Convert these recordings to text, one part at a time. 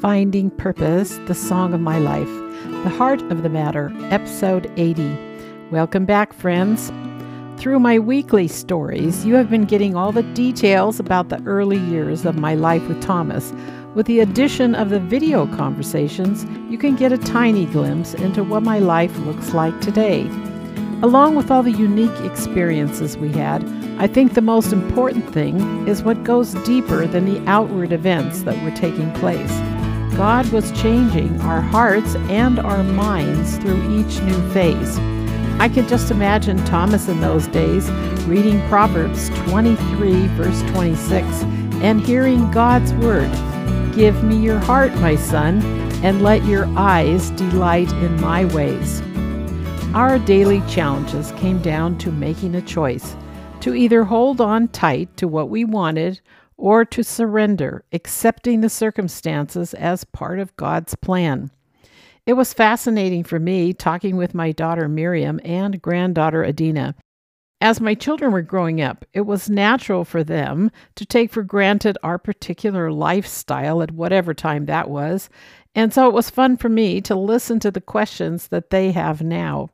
Finding Purpose, the Song of My Life, The Heart of the Matter, Episode 80. Welcome back, friends. Through my weekly stories, you have been getting all the details about the early years of my life with Thomas. With the addition of the video conversations, you can get a tiny glimpse into what my life looks like today. Along with all the unique experiences we had, I think the most important thing is what goes deeper than the outward events that were taking place. God was changing our hearts and our minds through each new phase. I can just imagine Thomas in those days reading Proverbs 23, verse 26, and hearing God's word Give me your heart, my son, and let your eyes delight in my ways. Our daily challenges came down to making a choice to either hold on tight to what we wanted or to surrender, accepting the circumstances as part of God's plan. It was fascinating for me talking with my daughter Miriam and granddaughter Adina. As my children were growing up, it was natural for them to take for granted our particular lifestyle at whatever time that was, and so it was fun for me to listen to the questions that they have now.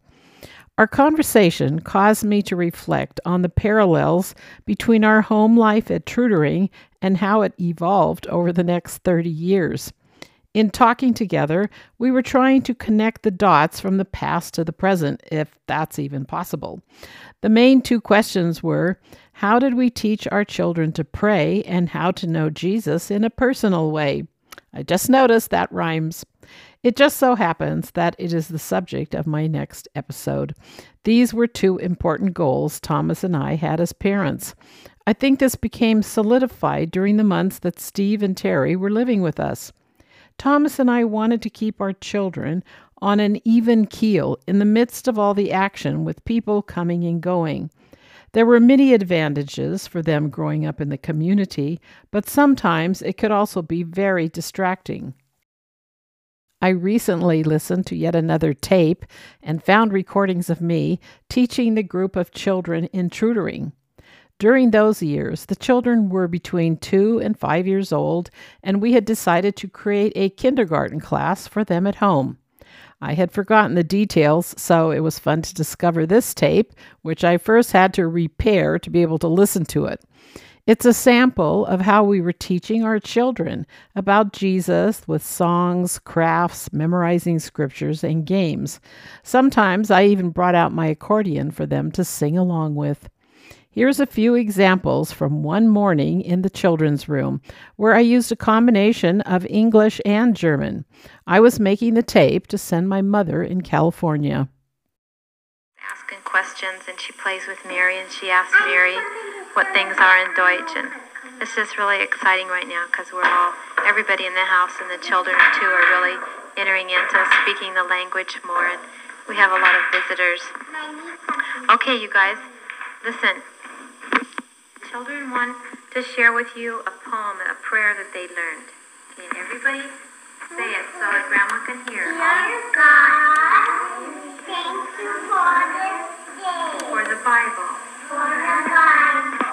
Our conversation caused me to reflect on the parallels between our home life at Trudering and how it evolved over the next 30 years. In talking together, we were trying to connect the dots from the past to the present, if that's even possible. The main two questions were how did we teach our children to pray and how to know Jesus in a personal way? I just noticed that rhymes. It just so happens that it is the subject of my next episode. These were two important goals Thomas and I had as parents. I think this became solidified during the months that Steve and Terry were living with us. Thomas and I wanted to keep our children on an even keel in the midst of all the action with people coming and going. There were many advantages for them growing up in the community, but sometimes it could also be very distracting. I recently listened to yet another tape and found recordings of me teaching the group of children in Trudering. During those years, the children were between two and five years old, and we had decided to create a kindergarten class for them at home. I had forgotten the details, so it was fun to discover this tape, which I first had to repair to be able to listen to it. It's a sample of how we were teaching our children about Jesus with songs, crafts, memorizing scriptures, and games. Sometimes I even brought out my accordion for them to sing along with. Here's a few examples from one morning in the children's room where I used a combination of English and German. I was making the tape to send my mother in California. Asking questions, and she plays with Mary, and she asks Mary what things are in Deutsch. And it's just really exciting right now because we're all, everybody in the house and the children too are really entering into speaking the language more. And we have a lot of visitors. Okay, you guys, listen. Children want to share with you a poem, a prayer that they learned. Okay, everybody say it so that Grandma can hear. Dear God, thank you for this day. For the Bible. For the Bible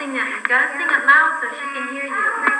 sing that. You gotta sing it loud so she can hear you.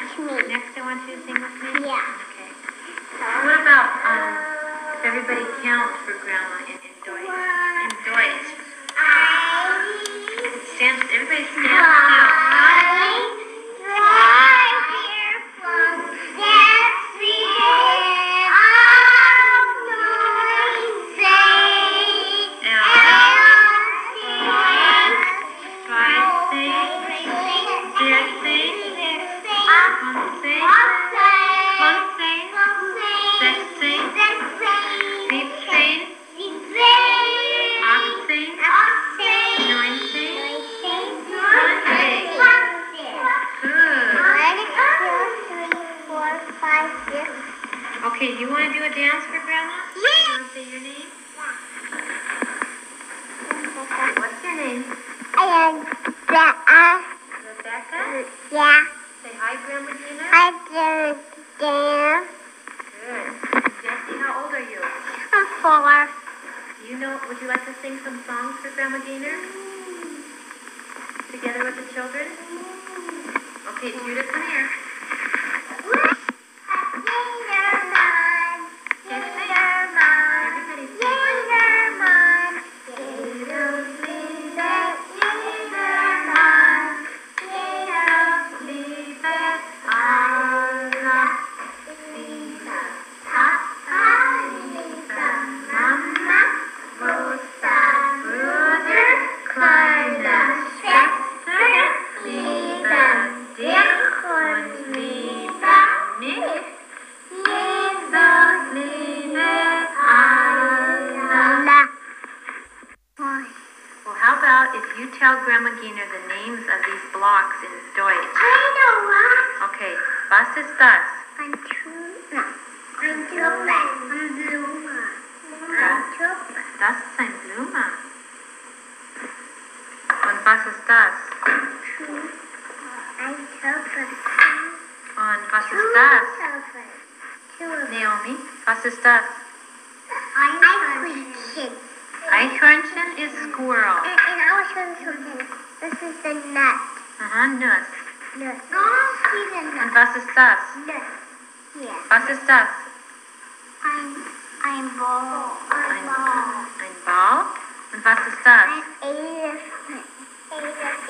Next, next I want you to sing with me. Yeah. Okay. What about um, if everybody count for Grandma in, in Deutsch? In Deutsch. Stand, everybody stand still. Okay, you want to do a dance for Grandma? Yeah. You want to say your name? Yeah. What's your name? I am uh, Rebecca? yeah, Say hi, Grandma Gina. I did there. Good. Jesse, how old are you? I'm four. Do you know, would you like to sing some songs for Grandma Gaynor? Together with the children? Okay, Judith, come here. Eichhörnchen is squirrel. And, and I was showing something. This is the nut. Aha, Nuss. Nut. The Und nut. was ist das? Nut. Yeah. Was ist das? I'm Ein Ball. Ein, ein Ball. Und was ist das? Ein Elefant. Elefant.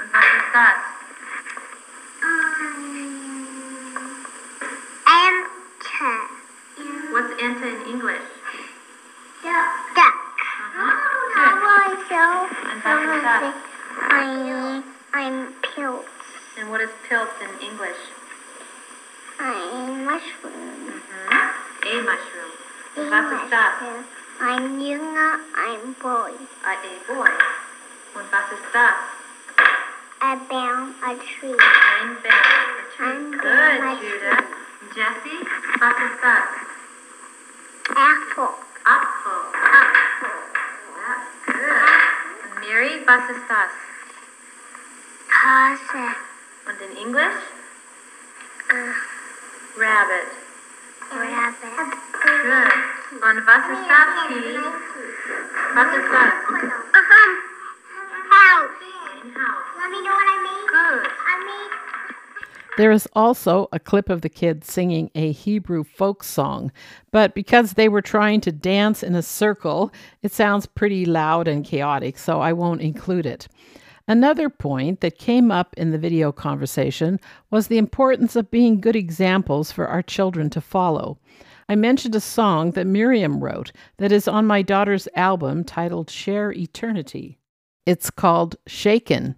Und was ist das? Enter. What's enter in English? Duck. Uh-huh. How I what is that? I, I'm pills. And what is pilt in English? I'm mushroom. Mm-hmm. A mushroom. Und was ist das? I'm boy. A, a boy. Und was ist das? I bound a tree. Ein Bell. A tree. Ein Good, Bell. Judith. Jessie, was ist das? Apple. Mary, was ist das? Hase. Und in English? Uh, Rabbit. rabbit. Good. Und was ist das, Kitty? Was ist das? Uh-huh. House. Haus. Let me know what I made. Good. I made There is also a clip of the kids singing a Hebrew folk song, but because they were trying to dance in a circle, it sounds pretty loud and chaotic, so I won't include it. Another point that came up in the video conversation was the importance of being good examples for our children to follow. I mentioned a song that Miriam wrote that is on my daughter's album titled Share Eternity. It's called Shaken.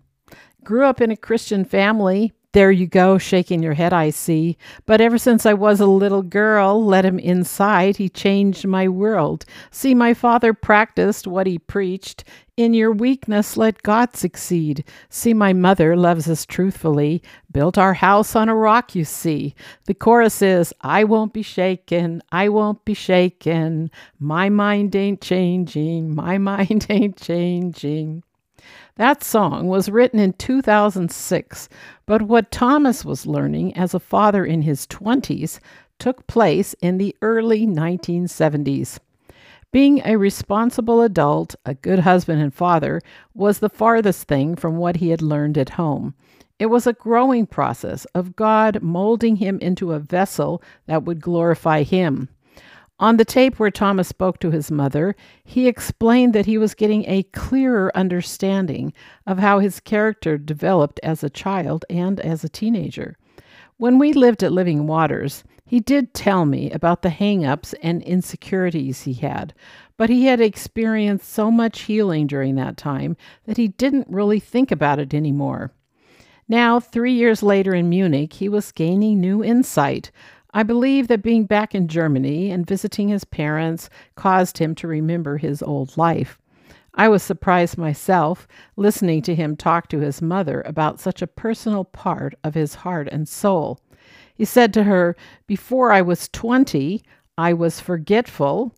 Grew up in a Christian family. There you go, shaking your head, I see. But ever since I was a little girl, let him inside, he changed my world. See, my father practiced what he preached. In your weakness, let God succeed. See, my mother loves us truthfully. Built our house on a rock, you see. The chorus is, I won't be shaken, I won't be shaken. My mind ain't changing, my mind ain't changing. That song was written in 2006, but what Thomas was learning as a father in his 20s took place in the early 1970s. Being a responsible adult, a good husband and father, was the farthest thing from what he had learned at home. It was a growing process of God molding him into a vessel that would glorify him. On the tape where Thomas spoke to his mother, he explained that he was getting a clearer understanding of how his character developed as a child and as a teenager. When we lived at Living Waters, he did tell me about the hang ups and insecurities he had, but he had experienced so much healing during that time that he didn't really think about it anymore. Now, three years later in Munich, he was gaining new insight. I believe that being back in Germany and visiting his parents caused him to remember his old life. I was surprised myself listening to him talk to his mother about such a personal part of his heart and soul. He said to her, Before I was 20, I was forgetful,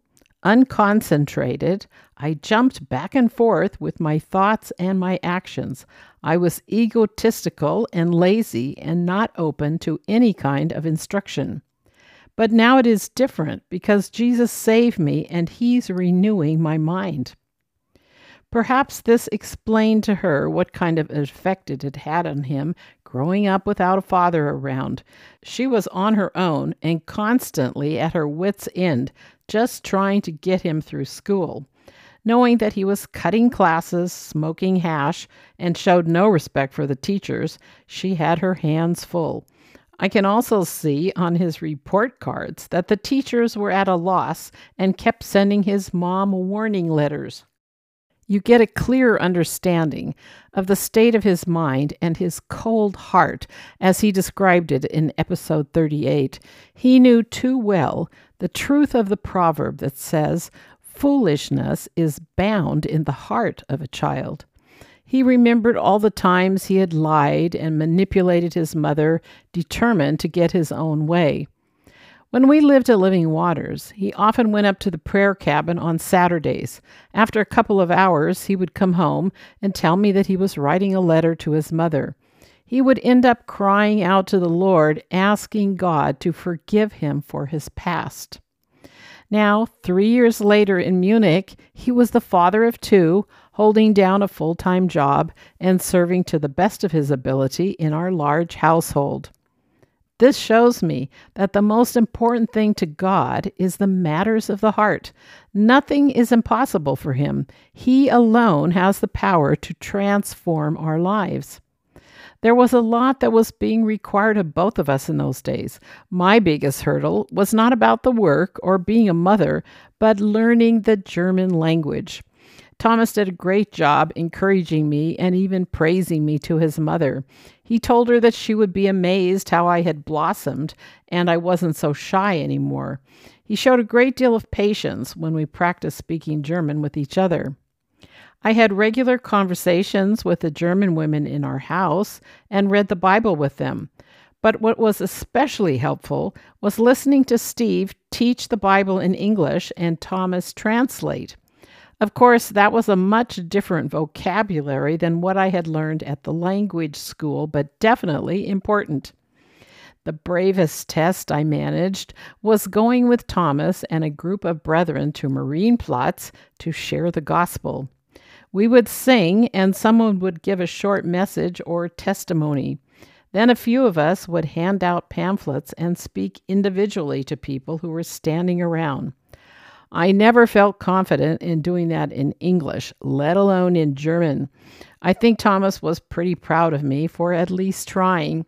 unconcentrated. I jumped back and forth with my thoughts and my actions. I was egotistical and lazy and not open to any kind of instruction. But now it is different because Jesus saved me and He's renewing my mind. Perhaps this explained to her what kind of effect it had had on him growing up without a father around. She was on her own and constantly at her wits' end, just trying to get him through school. Knowing that he was cutting classes, smoking hash, and showed no respect for the teachers, she had her hands full. I can also see on his report cards that the teachers were at a loss and kept sending his mom warning letters. You get a clear understanding of the state of his mind and his cold heart as he described it in episode 38. He knew too well the truth of the proverb that says, Foolishness is bound in the heart of a child. He remembered all the times he had lied and manipulated his mother, determined to get his own way. When we lived at Living Waters, he often went up to the prayer cabin on Saturdays. After a couple of hours, he would come home and tell me that he was writing a letter to his mother. He would end up crying out to the Lord, asking God to forgive him for his past. Now, three years later in Munich, he was the father of two, holding down a full time job and serving to the best of his ability in our large household. This shows me that the most important thing to God is the matters of the heart. Nothing is impossible for Him. He alone has the power to transform our lives. There was a lot that was being required of both of us in those days. My biggest hurdle was not about the work or being a mother, but learning the German language. Thomas did a great job encouraging me and even praising me to his mother. He told her that she would be amazed how I had blossomed and I wasn't so shy anymore. He showed a great deal of patience when we practiced speaking German with each other. I had regular conversations with the German women in our house and read the Bible with them. But what was especially helpful was listening to Steve teach the Bible in English and Thomas translate. Of course, that was a much different vocabulary than what I had learned at the language school, but definitely important. The bravest test I managed was going with Thomas and a group of brethren to Marienplatz to share the gospel. We would sing, and someone would give a short message or testimony. Then a few of us would hand out pamphlets and speak individually to people who were standing around. I never felt confident in doing that in English, let alone in German. I think Thomas was pretty proud of me for at least trying.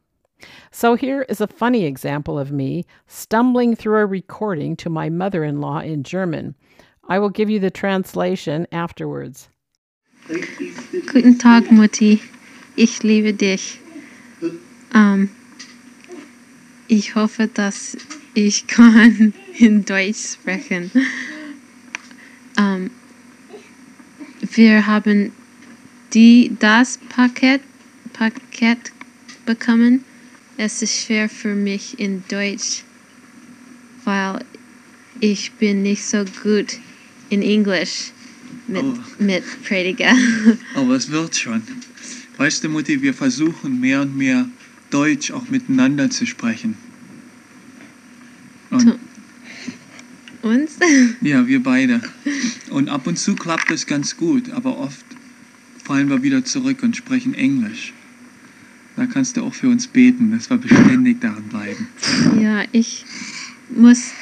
So here is a funny example of me stumbling through a recording to my mother in law in German. I will give you the translation afterwards. Guten Tag, Mutti. Ich liebe dich. Ähm, ich hoffe, dass ich kann in Deutsch sprechen. Ähm, wir haben die, das Paket, Paket bekommen. Es ist schwer für mich in Deutsch, weil ich bin nicht so gut in Englisch mit, Oh. mit Prediger. Aber es wird schon. Weißt du, Mutti, wir versuchen mehr und mehr Deutsch auch miteinander zu sprechen. Und, Uns? ja, wir beide. Und ab und zu klappt das ganz gut, aber oft fallen wir wieder zurück und sprechen Englisch. Da kannst du auch für uns beten, dass wir beständig daran bleiben. Ja, ich muss,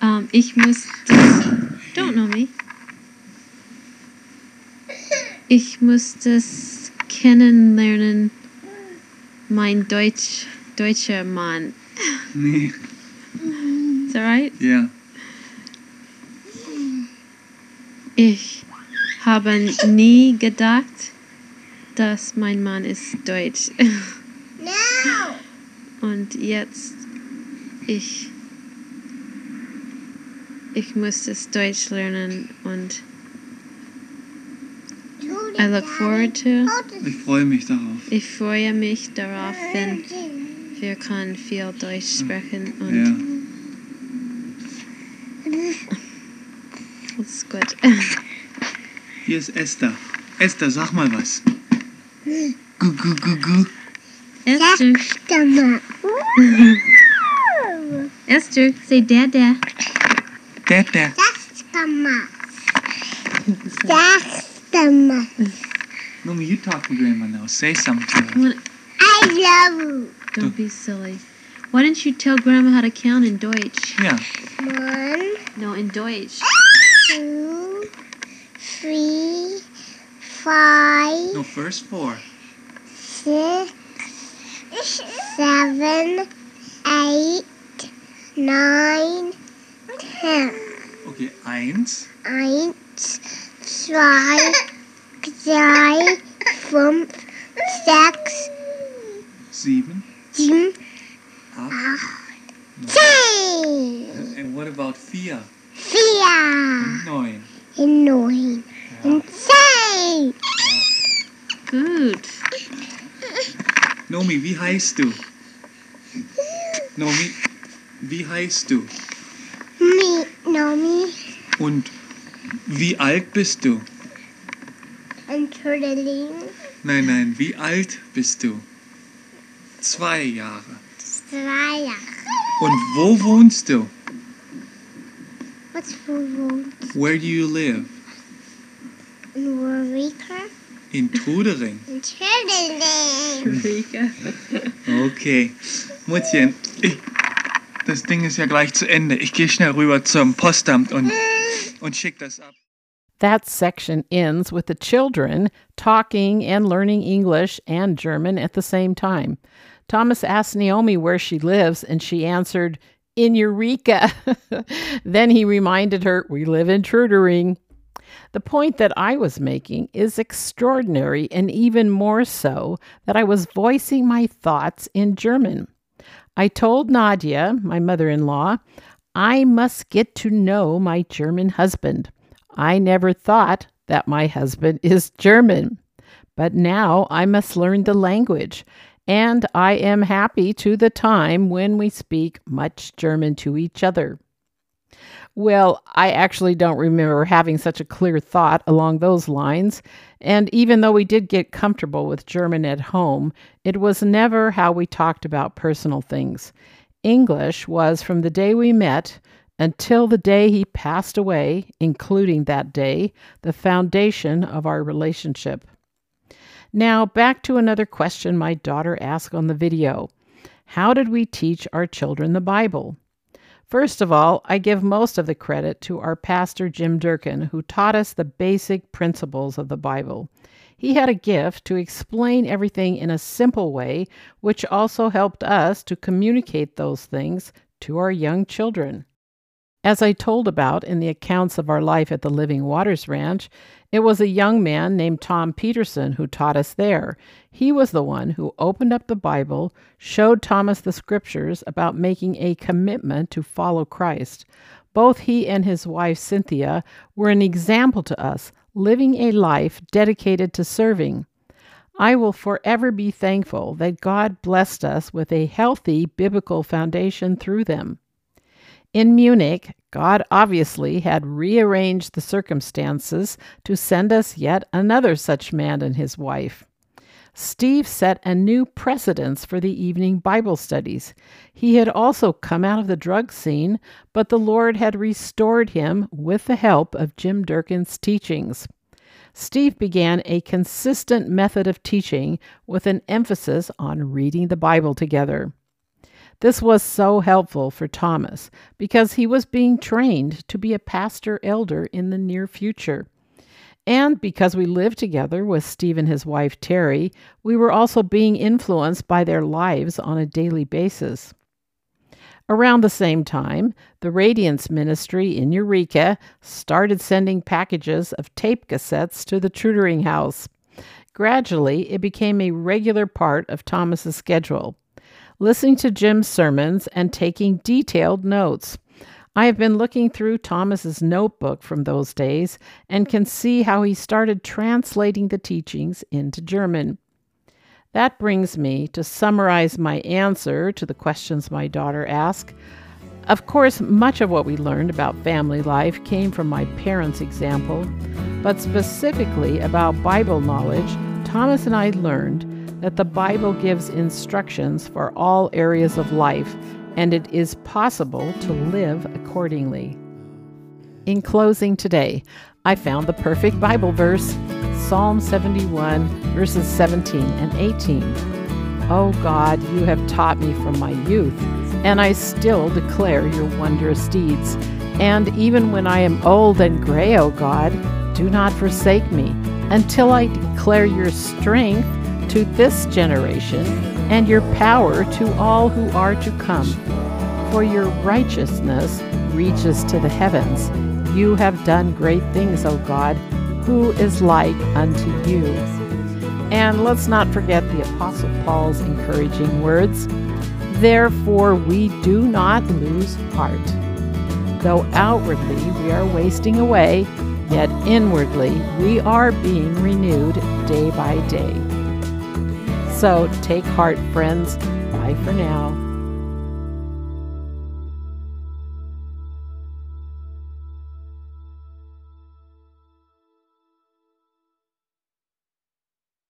ähm, ich muss das, don't know me. Ich muss das kennenlernen, mein Deutsch, deutscher Mann. Nee, Is that right? ja. Ich habe nie gedacht, dass mein Mann ist deutsch. No! Und jetzt, ich, ich muss das Deutsch lernen und I look forward to. Ich freue mich darauf. Ich freue mich darauf, wenn wir können viel Deutsch sprechen und Ja. das ist gut. Hier ist Esther. Esther, sag mal was. Gu, gu, gu, gu. Esther, Sag mal. Esther, say Dada. Der, der. Sag mal. Sag mal. Nomi, you talk to grandma now. Say something to her. I love you. Don't be silly. Why don't you tell Grandma how to count in Deutsch? Ja. One, No, in Deutsch. two, three, five, No, first four. six, seven, eight, nine, ten. Okay, eins, Eins, zwei, drei, from sechs, sieben, sieben, acht. Ah. zehn. And what about vier? Vier. Neun. Und neun. Und zehn. Gut. Nomi, wie heißt du? Nomi, wie heißt du? Mi, Nomi. Und wie alt bist du? Entschuldigung. Nein, nein, wie alt bist du? Zwei Jahre. Zwei Jahre. Und wo wohnst du? Was für wohnt? Where do you live? In Warwicker? In Trudering. Chilling. Rika. Okay. Muttchen, ich, das Ding ist ja gleich zu Ende. Ich gehe schnell rüber zum Postamt und, und schick das ab. That section ends with the children talking and learning English and German at the same time. Thomas asked Naomi where she lives, and she answered, In Eureka. then he reminded her, We live in Trudering. The point that I was making is extraordinary, and even more so that I was voicing my thoughts in German. I told Nadia, my mother in law, I must get to know my German husband. I never thought that my husband is German, but now I must learn the language, and I am happy to the time when we speak much German to each other. Well, I actually don't remember having such a clear thought along those lines. And even though we did get comfortable with German at home, it was never how we talked about personal things. English was from the day we met until the day he passed away, including that day, the foundation of our relationship. Now, back to another question my daughter asked on the video How did we teach our children the Bible? First of all, I give most of the credit to our pastor, Jim Durkin, who taught us the basic principles of the Bible. He had a gift to explain everything in a simple way, which also helped us to communicate those things to our young children. As I told about in the accounts of our life at the Living Waters Ranch, it was a young man named Tom Peterson who taught us there. He was the one who opened up the Bible, showed Thomas the scriptures about making a commitment to follow Christ. Both he and his wife Cynthia were an example to us, living a life dedicated to serving. I will forever be thankful that God blessed us with a healthy biblical foundation through them. In Munich, God obviously had rearranged the circumstances to send us yet another such man and his wife. Steve set a new precedence for the evening Bible studies. He had also come out of the drug scene, but the Lord had restored him with the help of Jim Durkin's teachings. Steve began a consistent method of teaching with an emphasis on reading the Bible together. This was so helpful for Thomas because he was being trained to be a pastor elder in the near future. And because we lived together with Steve and his wife Terry, we were also being influenced by their lives on a daily basis. Around the same time, the Radiance Ministry in Eureka started sending packages of tape cassettes to the Trudering house. Gradually, it became a regular part of Thomas's schedule listening to Jim's sermons, and taking detailed notes. I have been looking through Thomas's notebook from those days and can see how he started translating the teachings into German. That brings me to summarize my answer to the questions my daughter asked. Of course, much of what we learned about family life came from my parents' example, but specifically about Bible knowledge, Thomas and I learned that the Bible gives instructions for all areas of life, and it is possible to live accordingly. In closing today, I found the perfect Bible verse Psalm 71, verses 17 and 18. Oh God, you have taught me from my youth, and I still declare your wondrous deeds. And even when I am old and gray, O oh God, do not forsake me until I declare your strength to this generation, and your power to all who are to come. For your righteousness reaches to the heavens. You have done great things, O God. Who is like unto you? And let's not forget the Apostle Paul's encouraging words. Therefore, we do not lose heart. Though outwardly we are wasting away, yet inwardly we are being renewed day by day. So take heart, friends. Bye for now.